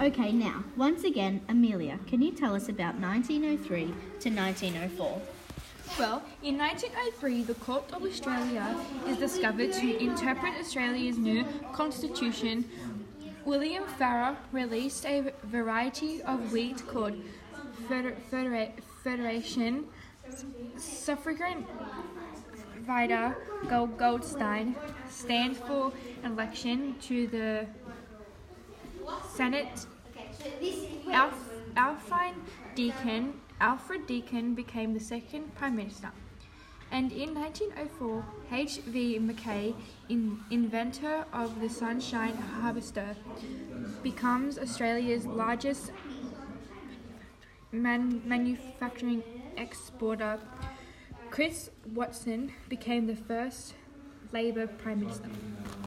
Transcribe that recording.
Okay, now, once again, Amelia, can you tell us about 1903 to 1904? Well, in 1903, the Court of Australia is discovered to interpret Australia's new constitution. William Farrer released a variety of wheat called Feder- Federa- Federation. Suffragan Vida Goldstein stand for election to the Senate. Alf- Alfred Deakin, Alfred Deakin became the second Prime Minister. And in 1904, H.V. Mackay, in, inventor of the sunshine harvester, becomes Australia's largest man- manufacturing exporter. Chris Watson became the first Labor Prime Minister.